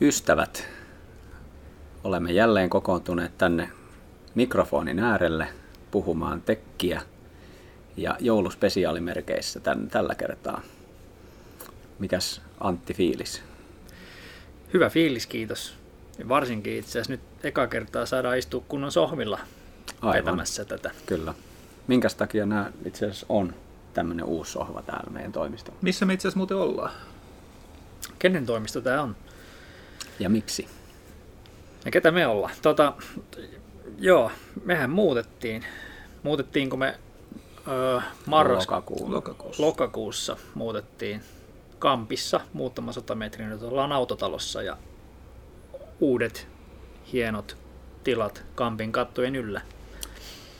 ystävät, olemme jälleen kokoontuneet tänne mikrofonin äärelle puhumaan tekkiä ja jouluspesiaalimerkeissä tän, tällä kertaa. Mikäs Antti fiilis? Hyvä fiilis, kiitos. Ja varsinkin itse asiassa nyt eka kertaa saadaan istua kunnon sohvilla Aivan. vetämässä tätä. Kyllä. Minkäs takia nämä itse asiassa on tämmöinen uusi sohva täällä meidän toimistolla? Missä me itse asiassa muuten ollaan? Kenen toimisto tämä on? Ja miksi? Ja ketä me ollaan? Tota, joo, mehän muutettiin. Muutettiin, kun me öö, marras... Lokakuun. lokakuussa. lokakuussa muutettiin Kampissa muutama sata metriä. Nyt ollaan autotalossa ja uudet hienot tilat Kampin kattojen yllä.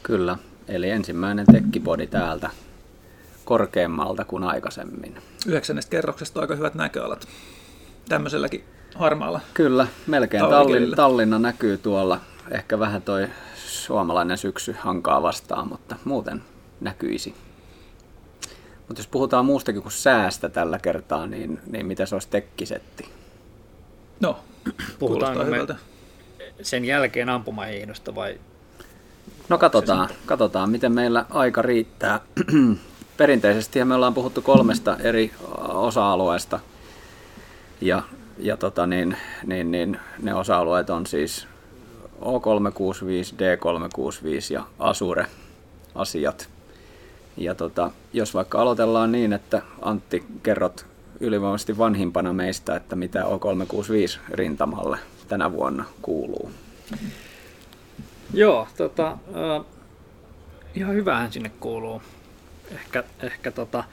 Kyllä, eli ensimmäinen tekkipodi täältä korkeammalta kuin aikaisemmin. Yhdeksännestä kerroksesta aika hyvät näköalat tämmöiselläkin harmaalla. Kyllä, melkein Tallinn, Tallinna näkyy tuolla. Ehkä vähän toi suomalainen syksy hankaa vastaan, mutta muuten näkyisi. Mutta jos puhutaan muustakin kuin säästä tällä kertaa, niin, niin mitä se olisi tekkisetti? No, puhutaan me sen jälkeen ampumahiihdosta vai? No katsotaan, katsotaan, miten meillä aika riittää. Perinteisesti me ollaan puhuttu kolmesta eri osa-alueesta. Ja, ja tota niin, niin, niin, ne osa-alueet on siis O365, D365 ja Asure-asiat. Ja tota, jos vaikka aloitellaan niin, että Antti kerrot ylivoimaisesti vanhimpana meistä, että mitä O365 rintamalle tänä vuonna kuuluu. Joo, tota, äh, ihan hyvähän sinne kuuluu. Ehkä, ehkä tota,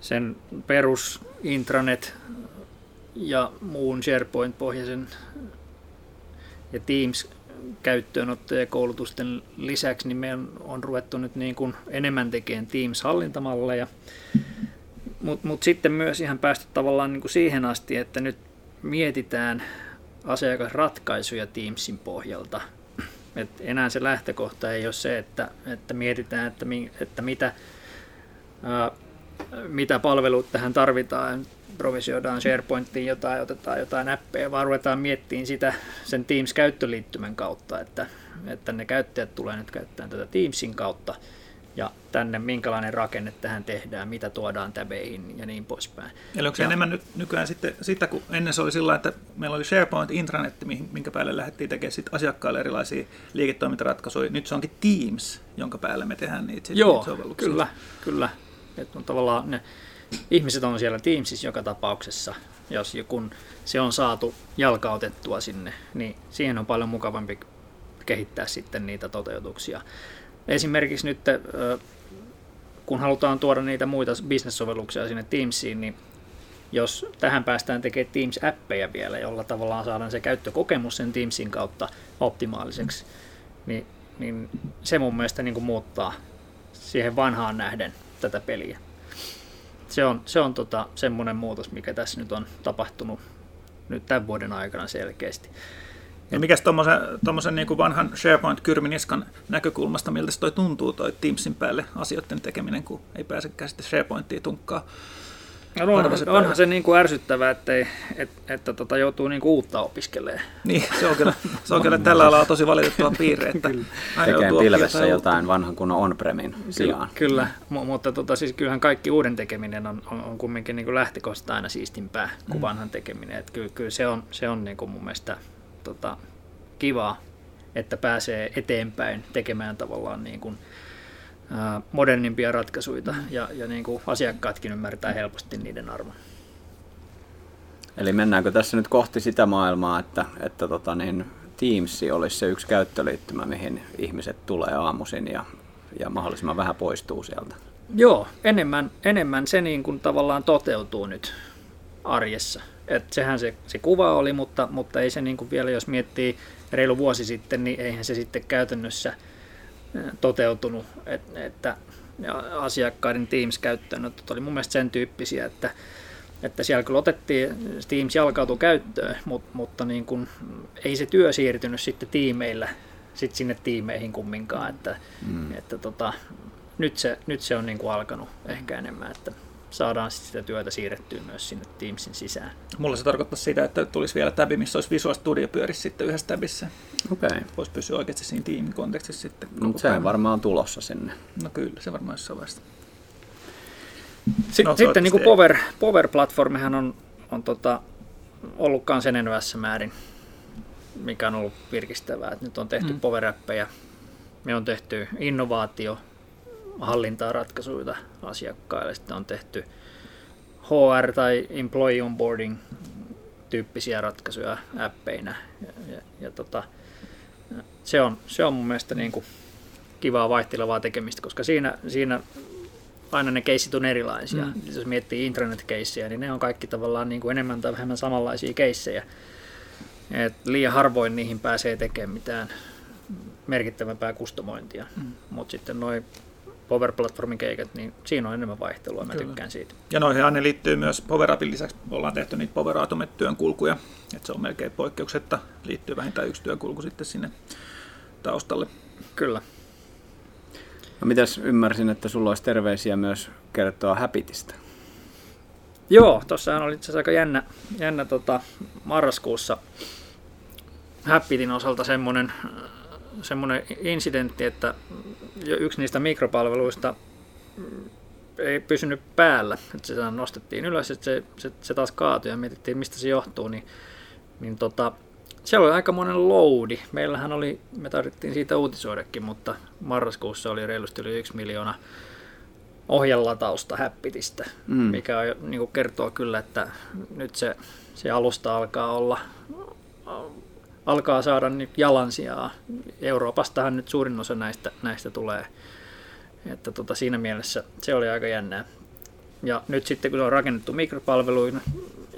sen perus intranet ja muun SharePoint-pohjaisen ja Teams käyttöönotto ja koulutusten lisäksi, niin me on, on ruvettu nyt niin kuin enemmän tekemään Teams-hallintamalleja. Mutta mut sitten myös ihan päästy tavallaan niin kuin siihen asti, että nyt mietitään asiakasratkaisuja Teamsin pohjalta. Et enää se lähtökohta ei ole se, että, että mietitään, että, mi, että mitä, ää, mitä palvelut tähän tarvitaan, provisioidaan SharePointiin jotain, otetaan jotain appeja, vaan ruvetaan miettimään sitä sen Teams-käyttöliittymän kautta, että, että ne käyttäjät tulee nyt käyttämään tätä Teamsin kautta, ja tänne minkälainen rakenne tähän tehdään, mitä tuodaan täbeihin ja niin poispäin. Eli onko se ja, enemmän nyt nykyään sitten sitä, kun ennen se oli sillä, että meillä oli SharePoint intranet, minkä päälle lähdettiin tekemään sit asiakkaille erilaisia liiketoimintaratkaisuja. Nyt se onkin Teams, jonka päälle me tehdään niitä, Joo, niitä sovelluksia. kyllä, kyllä. Että on tavallaan ne ihmiset on siellä Teamsissa joka tapauksessa, jos kun se on saatu jalkautettua sinne, niin siihen on paljon mukavampi kehittää sitten niitä toteutuksia. Esimerkiksi nyt, kun halutaan tuoda niitä muita business-sovelluksia sinne Teamsiin, niin jos tähän päästään tekemään Teams-appeja vielä, jolla tavallaan saadaan se käyttökokemus sen Teamsin kautta optimaaliseksi, niin, niin se mun mielestä niin kuin muuttaa siihen vanhaan nähden tätä peliä. Se on, se on tota, semmoinen muutos, mikä tässä nyt on tapahtunut nyt tämän vuoden aikana selkeästi. Ja mikäs tuommoisen niin vanhan SharePoint-kyrminiskan näkökulmasta, miltä se toi tuntuu toi Teamsin päälle asioiden tekeminen, kun ei pääsekään sitten SharePointia tunkkaa No onhan, se, onhan se niin kuin ärsyttävää, että, ei, et, että tota joutuu niin kuin uutta opiskelemaan. Niin, se on kyllä, se on kyllä tällä alalla tosi valitettava piirre. Että Tekee pilvessä jotain vanhan kunnon on-premin sijaan. Kyllä, mutta tota, siis kyllähän kaikki uuden tekeminen on, on, on kumminkin niin kuin lähtökohtaisesti aina siistimpää kuin mm. vanhan tekeminen. Että kyllä, kyllä se on, se on niin kuin mun mielestä tota, kivaa, että pääsee eteenpäin tekemään tavallaan niin kuin, modernimpia ratkaisuja ja, ja niin kuin asiakkaatkin ymmärtää helposti niiden arvon. Eli mennäänkö tässä nyt kohti sitä maailmaa, että, että tota niin, Teams olisi se yksi käyttöliittymä, mihin ihmiset tulee aamuisin ja, ja mahdollisimman vähän poistuu sieltä? Joo, enemmän, enemmän se niin kuin tavallaan toteutuu nyt arjessa. Et sehän se, se kuva oli, mutta, mutta ei se niin kuin vielä, jos miettii reilu vuosi sitten, niin eihän se sitten käytännössä – toteutunut, että asiakkaiden Teams-käyttöönotot oli mun mielestä sen tyyppisiä, että, että siellä kyllä otettiin, Teams jalkautui käyttöön, mutta, mutta niin kuin, ei se työ siirtynyt sitten tiimeillä sit sinne tiimeihin kumminkaan, että, mm. että tota, nyt, se, nyt se on niin kuin alkanut ehkä enemmän, että saadaan sitten sitä työtä siirrettyä myös sinne Teamsin sisään. Mulla se tarkoittaa sitä, että tulisi vielä tabi, missä olisi Visual Studio pyörisi sitten yhdessä tabissa. Okei. Okay. Voisi pysyä oikeasti siinä tiimin kontekstissa sitten. Mutta se on varmaan tulossa sinne. No kyllä, se varmaan jossain vaiheessa. Sitten, no, sitten niin kuin Power, Power-platformihan on, on tota, ollut myös enenevässä määrin, mikä on ollut virkistävää. Et nyt on tehty mm. Power-appeja, me on tehty innovaatio, hallintaa ratkaisuja asiakkaille, sitten on tehty HR tai employee onboarding tyyppisiä ratkaisuja appeina. Ja, ja, ja tota, se, on, se on mun mielestä niin kuin kivaa vaihtelevaa tekemistä, koska siinä, siinä aina ne keissit on erilaisia. Mm. Jos miettii intranet-keissejä, niin ne on kaikki tavallaan niin kuin enemmän tai vähemmän samanlaisia keissejä. Et liian harvoin niihin pääsee tekemään mitään merkittävämpää kustomointia. Mm. Mutta sitten noin Power Platformin keikat, niin siinä on enemmän vaihtelua, mä Kyllä. tykkään siitä. Ja noihin ne liittyy myös Power Appin lisäksi, ollaan tehty niitä Power Automate työnkulkuja, että se on melkein poikkeuksetta, liittyy vähintään yksi työnkulku sitten sinne taustalle. Kyllä. No mitäs ymmärsin, että sulla olisi terveisiä myös kertoa Habitista? Joo, tuossahan oli itse asiassa aika jännä, jännä tota, marraskuussa Habitin osalta semmoinen semmoinen incidentti, että yksi niistä mikropalveluista ei pysynyt päällä, että se nostettiin ylös, että se, se, se taas kaatui ja mietittiin, mistä se johtuu, niin, niin tota, siellä oli aika monen loadi. Meillähän oli, me tarvittiin siitä uutisoidakin, mutta marraskuussa oli reilusti yli yksi miljoona ohjelatausta häppitistä, mm. mikä on, niin kertoo kyllä, että nyt se, se alusta alkaa olla alkaa saada nyt jalansijaa. Euroopastahan nyt suurin osa näistä, näistä tulee. Että tota, siinä mielessä se oli aika jännää. Ja nyt sitten kun se on rakennettu mikropalveluina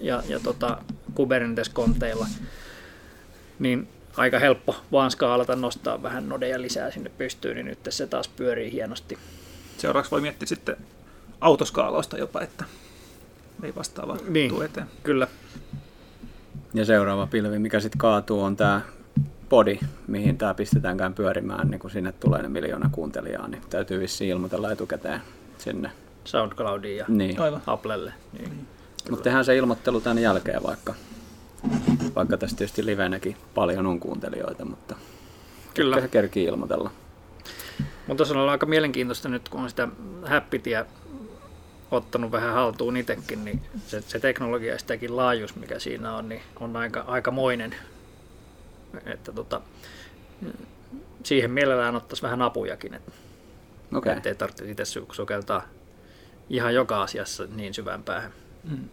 ja, ja tota, Kubernetes-konteilla, niin aika helppo vaan skaalata, nostaa vähän nodeja lisää sinne pystyyn, niin nyt se taas pyörii hienosti. Seuraavaksi voi miettiä sitten autoskaalausta jopa, että ei vastaava niin, tuu eteen. Kyllä. Ja seuraava pilvi, mikä sitten kaatuu, on tämä podi, mihin tämä pistetäänkään pyörimään, niin kun sinne tulee ne miljoona kuuntelijaa, niin täytyy vissiin ilmoitella etukäteen sinne. SoundCloudiin ja niin. Applelle. Niin. Mutta tehdään se ilmoittelu tämän jälkeen vaikka, vaikka tässä tietysti livenäkin paljon on kuuntelijoita, mutta Kyllä. se kerkii ilmoitella. Mutta se on aika mielenkiintoista nyt, kun on sitä häppitiä ottanut vähän haltuun itsekin, niin se, se teknologia ja sitäkin laajuus, mikä siinä on, niin on aika, aikamoinen. Että tota, siihen mielellään ottaisi vähän apujakin, että okay. ettei tarvitse itse sukeltaa ihan joka asiassa niin syvään päähän. Mm.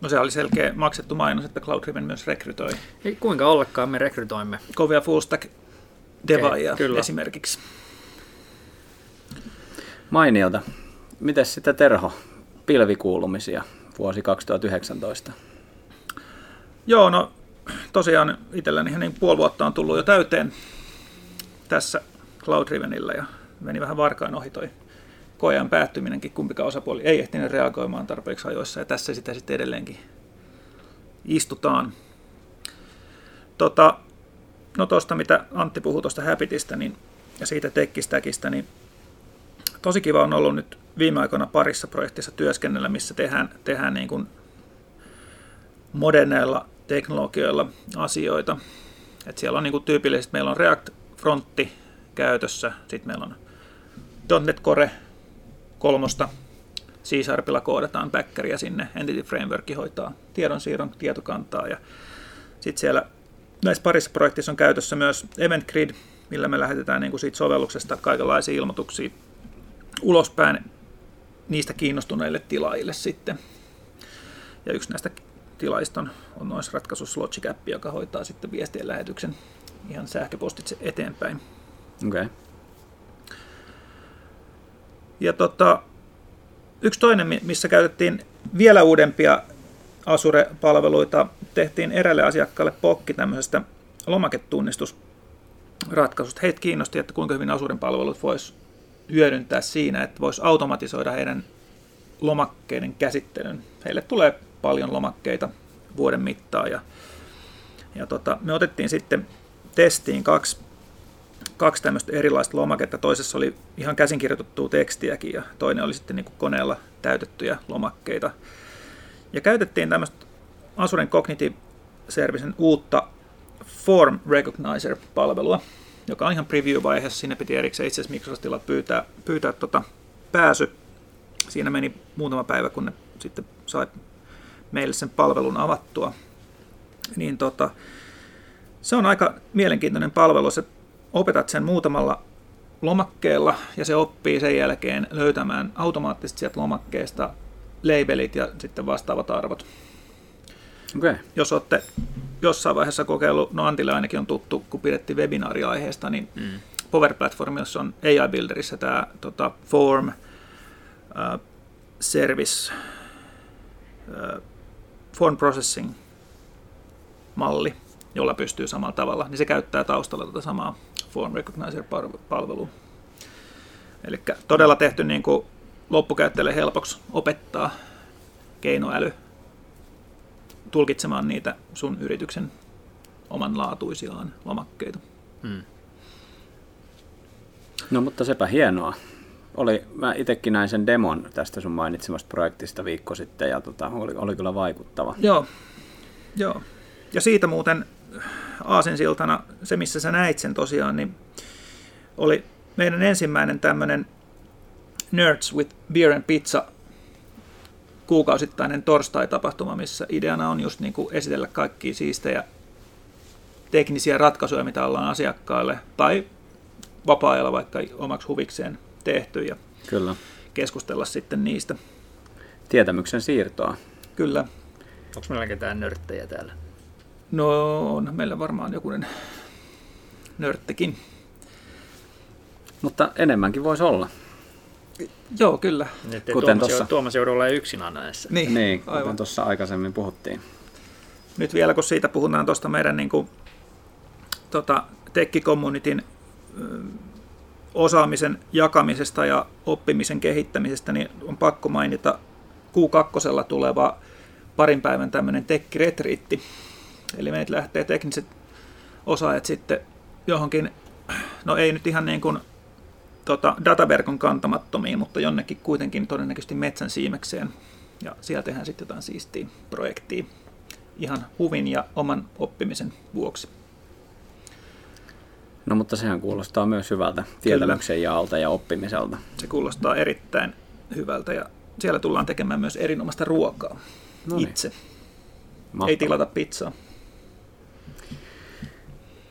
No se oli selkeä maksettu mainos, että Cloudriven myös rekrytoi. Ei kuinka ollakaan me rekrytoimme. Kovia full stack devaajia okay, esimerkiksi. Mainiota. Mites sitä Terho, pilvikuulumisia vuosi 2019? Joo, no tosiaan itselläni niin puoli vuotta on tullut jo täyteen tässä Cloud Rivenillä ja meni vähän varkaan ohi toi koean päättyminenkin, kumpikaan osapuoli ei ehtinyt reagoimaan tarpeeksi ajoissa ja tässä sitä sitten edelleenkin istutaan. Tota, no tuosta mitä Antti puhui tuosta Habitista niin, ja siitä tekkistäkistä, niin tosi kiva on ollut nyt viime aikoina parissa projektissa työskennellä, missä tehdään, tehdään niin kuin moderneilla teknologioilla asioita. Et siellä on niin kuin tyypillisesti, meillä on React Frontti käytössä, sitten meillä on .NET Core kolmosta, C-Sharpilla koodataan backeria sinne, Entity Framework hoitaa tiedonsiirron tietokantaa ja sitten siellä näissä parissa projektissa on käytössä myös Event Grid, millä me lähetetään niin kuin siitä sovelluksesta kaikenlaisia ilmoituksia ulospäin niistä kiinnostuneille tilaajille sitten. Ja yksi näistä tilaista on, on noissa ratkaisussa Logic App, joka hoitaa sitten viestien lähetyksen ihan sähköpostitse eteenpäin. Okay. Ja tota, yksi toinen, missä käytettiin vielä uudempia Azure-palveluita, tehtiin eräille asiakkaalle pokki tämmöisestä lomaketunnistusratkaisusta. Heitä kiinnosti, että kuinka hyvin Azuren palvelut voisi hyödyntää siinä, että voisi automatisoida heidän lomakkeiden käsittelyn. Heille tulee paljon lomakkeita vuoden mittaan ja, ja tota, me otettiin sitten testiin kaksi kaksi tämmöistä erilaista lomaketta. Toisessa oli ihan käsinkirjoitettua tekstiäkin ja toinen oli sitten niin kuin koneella täytettyjä lomakkeita. Ja käytettiin tämmöistä Azuren Cognitive Servicen uutta Form Recognizer-palvelua, joka on ihan preview-vaiheessa. Siinä piti erikseen itse asiassa Microsoftilla pyytää, pyytää tota pääsy. Siinä meni muutama päivä, kun ne sitten sai meille sen palvelun avattua. Niin tota, se on aika mielenkiintoinen palvelu. Se opetat sen muutamalla lomakkeella ja se oppii sen jälkeen löytämään automaattisesti sieltä lomakkeesta labelit ja sitten vastaavat arvot. Okay. Jos olette jossain vaiheessa kokeillut, no Antille ainakin on tuttu, kun pidettiin webinaari aiheesta, niin mm. Power Platform, jossa on AI Builderissa tämä tota, Form uh, Service uh, Form Processing malli, jolla pystyy samalla tavalla, niin se käyttää taustalla tätä samaa Form Recognizer-palvelua. Eli todella tehty niin kuin loppukäyttäjälle helpoksi opettaa keinoäly tulkitsemaan niitä sun yrityksen omanlaatuisiaan lomakkeita. Hmm. No mutta sepä hienoa. Oli, mä itsekin näin sen demon tästä sun mainitsemasta projektista viikko sitten ja tota, oli, oli kyllä vaikuttava. Joo, joo. Ja siitä muuten aasinsiltana, se missä sä näit sen tosiaan, niin oli meidän ensimmäinen tämmöinen Nerds with Beer and Pizza kuukausittainen torstai-tapahtuma, missä ideana on just niin kuin esitellä kaikkia siistejä teknisiä ratkaisuja, mitä ollaan asiakkaille tai vapaa-ajalla vaikka omaksi huvikseen tehty ja Kyllä. keskustella sitten niistä. Tietämyksen siirtoa. Kyllä. Onko meillä ketään nörttejä täällä? No on meillä varmaan jokunen nörttekin. Mutta enemmänkin voisi olla. Joo, kyllä. Nyt kuten Tuomas, tossa... Tuomas jouduu olemaan yksinä näissä. Niin, niin kuten tuossa aikaisemmin puhuttiin. Nyt vielä kun siitä puhutaan tuosta meidän niin kuin, tota, tekkikommunitin osaamisen jakamisesta ja oppimisen kehittämisestä, niin on pakko mainita Q2 tuleva parin päivän tämmöinen tekkiretriitti. Eli meitä lähtee tekniset osaajat sitten johonkin, no ei nyt ihan niin kuin tota, dataverkon kantamattomiin, mutta jonnekin kuitenkin todennäköisesti metsän siimekseen. Ja siellä tehdään sitten jotain siistiä projektia ihan huvin ja oman oppimisen vuoksi. No mutta sehän kuulostaa myös hyvältä tietämyksen jaalta ja oppimiselta. Se kuulostaa erittäin hyvältä ja siellä tullaan tekemään myös erinomaista ruokaa no niin. itse. Mahtavaa. Ei tilata pizzaa.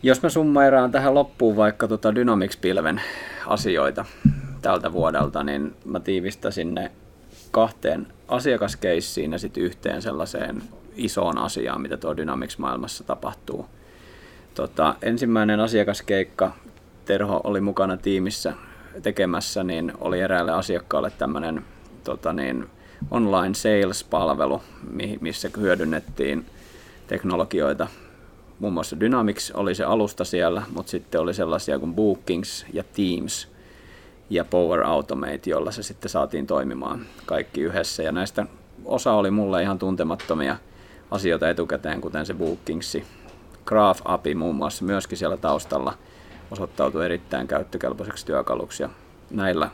Jos mä summairaan tähän loppuun vaikka tota Dynamics-pilven asioita tältä vuodelta, niin mä tiivistäisin ne kahteen asiakaskeissiin ja sitten yhteen sellaiseen isoon asiaan, mitä tuo Dynamics-maailmassa tapahtuu. Tota, ensimmäinen asiakaskeikka, Terho oli mukana tiimissä tekemässä, niin oli eräälle asiakkaalle tämmöinen tota niin, online sales-palvelu, missä hyödynnettiin teknologioita muun muassa Dynamics oli se alusta siellä, mutta sitten oli sellaisia kuin Bookings ja Teams ja Power Automate, jolla se sitten saatiin toimimaan kaikki yhdessä. Ja näistä osa oli mulle ihan tuntemattomia asioita etukäteen, kuten se Bookingsi. Graph API muun muassa myöskin siellä taustalla osoittautui erittäin käyttökelpoiseksi työkaluksi. Ja näillä,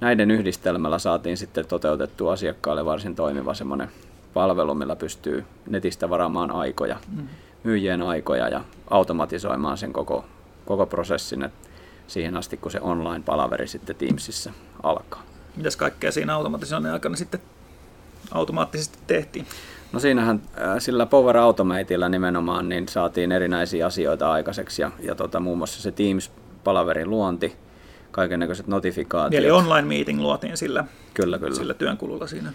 näiden yhdistelmällä saatiin sitten toteutettua asiakkaalle varsin toimiva semmoinen palvelu, millä pystyy netistä varaamaan aikoja. Mm myyjien aikoja ja automatisoimaan sen koko, koko prosessin että siihen asti, kun se online-palaveri sitten Teamsissa alkaa. Mitäs kaikkea siinä automatisoinnin aikana sitten automaattisesti tehtiin? No siinähän äh, sillä Power Automateilla nimenomaan niin saatiin erinäisiä asioita aikaiseksi ja, ja tota, muun muassa se Teams-palaverin luonti, kaikennäköiset notifikaatiot. Eli online meeting luotiin sillä, kyllä, kyllä. sillä työnkululla siinä.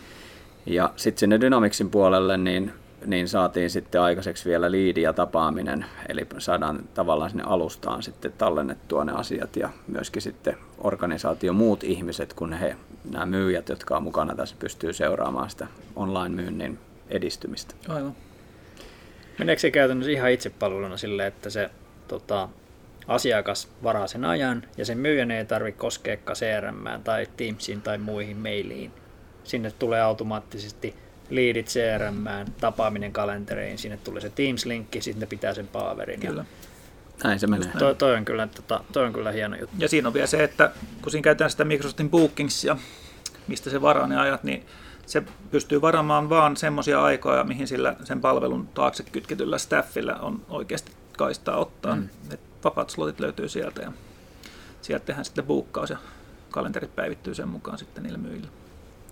Ja sitten sinne Dynamicsin puolelle niin niin saatiin sitten aikaiseksi vielä liidi ja tapaaminen, eli saadaan tavallaan sinne alustaan sitten tallennettua ne asiat ja myöskin sitten organisaatio muut ihmiset, kun he, nämä myyjät, jotka on mukana tässä, pystyy seuraamaan sitä online-myynnin edistymistä. Aivan. Meneekö se käytännössä ihan itsepalveluna sille, että se tota, asiakas varaa sen ajan ja sen myyjän ei tarvitse koskea CRM tai Teamsiin tai muihin mailiin. Sinne tulee automaattisesti liidit CRM, tapaaminen kalenteriin, sinne tulee se Teams-linkki, sitten ne pitää sen palaverin. Kyllä. näin se menee. Toi, toi, on kyllä, tota, toi on kyllä hieno juttu. Ja siinä on vielä se, että kun siinä käytetään sitä Microsoftin Bookingsia, mistä se varaa ne ajat, niin se pystyy varaamaan vaan semmoisia aikoja, mihin sillä sen palvelun taakse kytketyllä staffilla on oikeasti kaistaa ottaa. Mm. Et vapaat slotit löytyy sieltä ja sieltä tehdään sitten buukkaus ja kalenterit päivittyy sen mukaan sitten niillä myyjillä.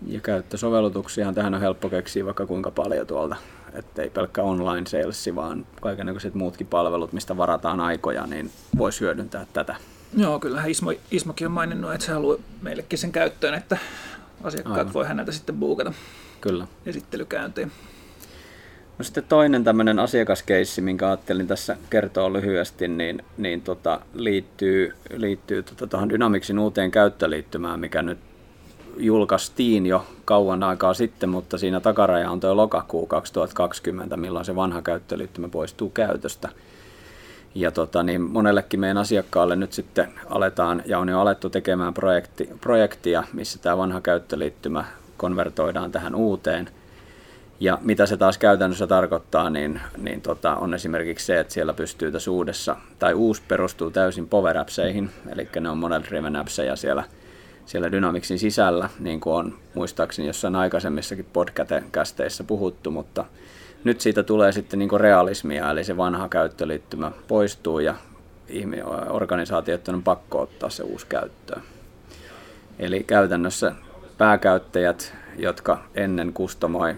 Ja käyttösovellutuksia tähän on helppo keksiä vaikka kuinka paljon tuolta. Että ei pelkkä online salesi, vaan kaikenlaiset muutkin palvelut, mistä varataan aikoja, niin voisi hyödyntää tätä. Joo, kyllähän Ismo, Ismokin on maininnut, että se haluaa meillekin sen käyttöön, että asiakkaat Aivan. voi häneltä sitten buukata Kyllä. esittelykäyntiin. No sitten toinen tämmöinen asiakaskeissi, minkä ajattelin tässä kertoa lyhyesti, niin, niin tota, liittyy, liittyy tota, tuohon Dynamicsin uuteen käyttöliittymään, mikä nyt julkaistiin jo kauan aikaa sitten, mutta siinä takaraja on tuo lokakuu 2020, milloin se vanha käyttöliittymä poistuu käytöstä. Ja tota, niin monellekin meidän asiakkaalle nyt sitten aletaan, ja on jo alettu tekemään projekti, projektia, missä tämä vanha käyttöliittymä konvertoidaan tähän uuteen. Ja mitä se taas käytännössä tarkoittaa, niin, niin tota, on esimerkiksi se, että siellä pystyy tässä uudessa, tai uusi perustuu täysin Power Appseihin, eli ne on Model Driven Appseja siellä – siellä Dynamicsin sisällä, niin kuin on muistaakseni jossain aikaisemmissakin podcasteissa puhuttu, mutta nyt siitä tulee sitten niin realismia, eli se vanha käyttöliittymä poistuu ja organisaatiot on pakko ottaa se uusi käyttöön. Eli käytännössä pääkäyttäjät, jotka ennen kustomoi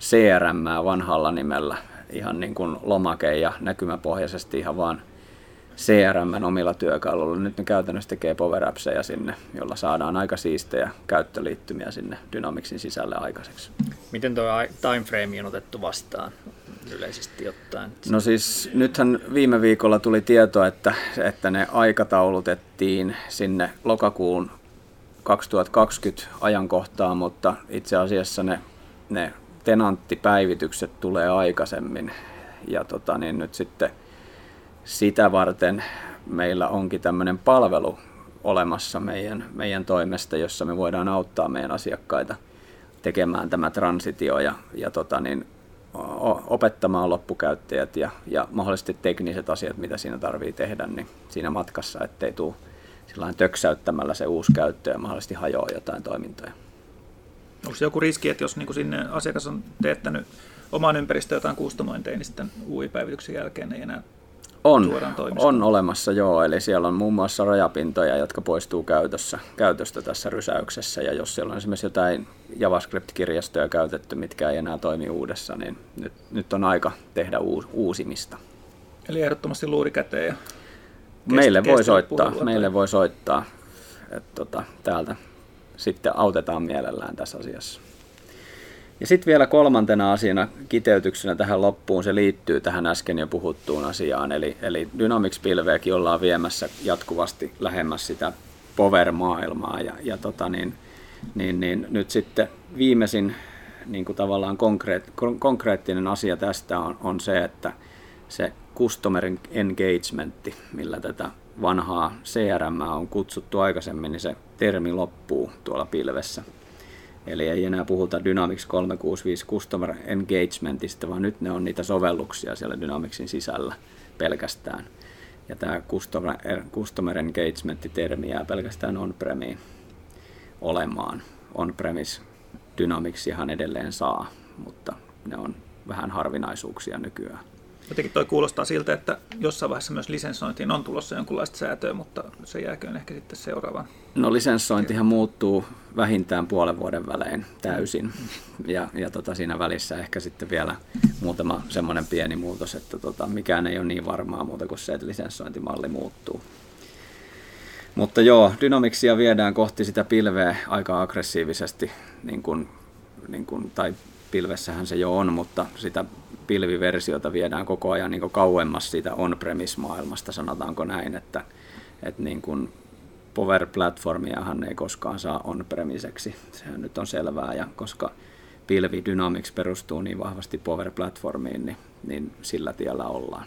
CRM vanhalla nimellä, ihan niin kuin lomake ja näkymäpohjaisesti ihan vaan CRM omilla työkaluilla. Nyt ne käytännössä tekee power appseja sinne, jolla saadaan aika siistejä käyttöliittymiä sinne Dynamicsin sisälle aikaiseksi. Miten tuo timeframe on otettu vastaan yleisesti ottaen? No siis nythän viime viikolla tuli tieto, että, että ne aikataulutettiin sinne lokakuun 2020 ajankohtaan, mutta itse asiassa ne, ne tenanttipäivitykset tulee aikaisemmin. Ja tota, niin nyt sitten sitä varten meillä onkin tämmöinen palvelu olemassa meidän, meidän toimesta, jossa me voidaan auttaa meidän asiakkaita tekemään tämä transitio ja, ja tota niin, opettamaan loppukäyttäjät ja, ja mahdollisesti tekniset asiat, mitä siinä tarvii tehdä, niin siinä matkassa, ettei tule sillain töksäyttämällä se uusi käyttö ja mahdollisesti hajoa jotain toimintoja. Onko se joku riski, että jos niin sinne asiakas on teettänyt oman ympäristöön jotain kustomointeja, niin sitten UI-päivityksen jälkeen ei enää on, on olemassa joo, eli siellä on muun muassa rajapintoja, jotka poistuu käytössä, käytöstä tässä rysäyksessä, ja jos siellä on esimerkiksi jotain JavaScript-kirjastoja käytetty, mitkä ei enää toimi uudessa, niin nyt, nyt on aika tehdä uus, uusimista. Eli ehdottomasti luuri käteen ja kest, meille voi soittaa, meille voi soittaa, että tota, täältä sitten autetaan mielellään tässä asiassa. Ja sitten vielä kolmantena asiana kiteytyksenä tähän loppuun, se liittyy tähän äsken jo puhuttuun asiaan, eli, eli Dynamics-pilveäkin ollaan viemässä jatkuvasti lähemmäs sitä Power-maailmaa, ja, ja tota niin, niin, niin, nyt sitten viimeisin niin kuin tavallaan konkreet, konkreettinen asia tästä on, on se, että se customer engagementti, millä tätä vanhaa CRM on kutsuttu aikaisemmin, niin se termi loppuu tuolla pilvessä – Eli ei enää puhuta Dynamics 365 Customer Engagementista, vaan nyt ne on niitä sovelluksia siellä Dynamicsin sisällä pelkästään. Ja tämä Customer, customer Engagement-termi jää pelkästään on-premiin olemaan. On-premise Dynamicsihan edelleen saa, mutta ne on vähän harvinaisuuksia nykyään. Jotenkin toi kuulostaa siltä, että jossain vaiheessa myös lisenssointiin on tulossa jonkunlaista säätöä, mutta se jääköön ehkä sitten seuraavaan. No lisenssointihan muuttuu vähintään puolen vuoden välein täysin. Ja, ja tota, siinä välissä ehkä sitten vielä muutama semmoinen pieni muutos, että tota, mikään ei ole niin varmaa muuta kuin se, että lisenssointimalli muuttuu. Mutta joo, Dynamicsia viedään kohti sitä pilveä aika aggressiivisesti, niin kuin, niin kuin, tai pilvessähän se jo on, mutta sitä pilviversiota viedään koko ajan niin kauemmas siitä on-premise-maailmasta, sanotaanko näin, että, että niin kuin Power Platformiahan ei koskaan saa on-premiseksi, sehän nyt on selvää, ja koska pilvi Dynamics perustuu niin vahvasti Power Platformiin, niin, niin sillä tiellä ollaan.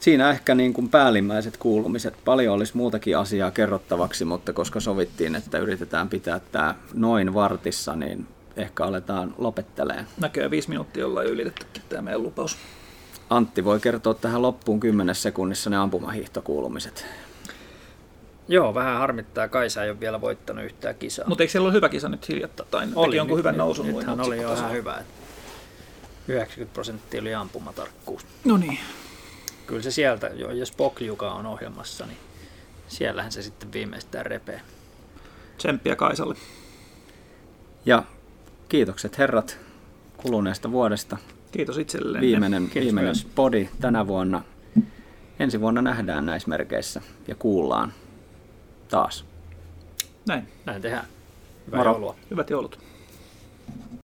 Siinä ehkä niin kuin päällimmäiset kuulumiset. Paljon olisi muutakin asiaa kerrottavaksi, mutta koska sovittiin, että yritetään pitää tämä noin vartissa, niin ehkä aletaan lopetteleen. Näköjään viisi minuuttia ollaan ylitettykin tämä meidän lupaus. Antti voi kertoa tähän loppuun 10 sekunnissa ne ampumahiihtokuulumiset. Joo, vähän harmittaa. Kaisa ei ole vielä voittanut yhtään kisaa. Mutta eikö siellä ole hyvä kisa nyt hiljattain? Oli, teki jonkun hyvän nousun. Nyt, nythän oli jo ihan hyvä. Että 90 prosenttia oli ampumatarkkuus. No niin. Kyllä se sieltä, jo, jos Pokjuka on ohjelmassa, niin siellähän se sitten viimeistään repee. Tsemppiä Kaisalle. Ja kiitokset herrat kuluneesta vuodesta. Kiitos itselleen. Viimeinen, Kiitos viimeinen podi tänä vuonna. Ensi vuonna nähdään näissä merkeissä ja kuullaan taas. Näin. Näin tehdään. Hyvää Moro. joulua. Hyvät joulut.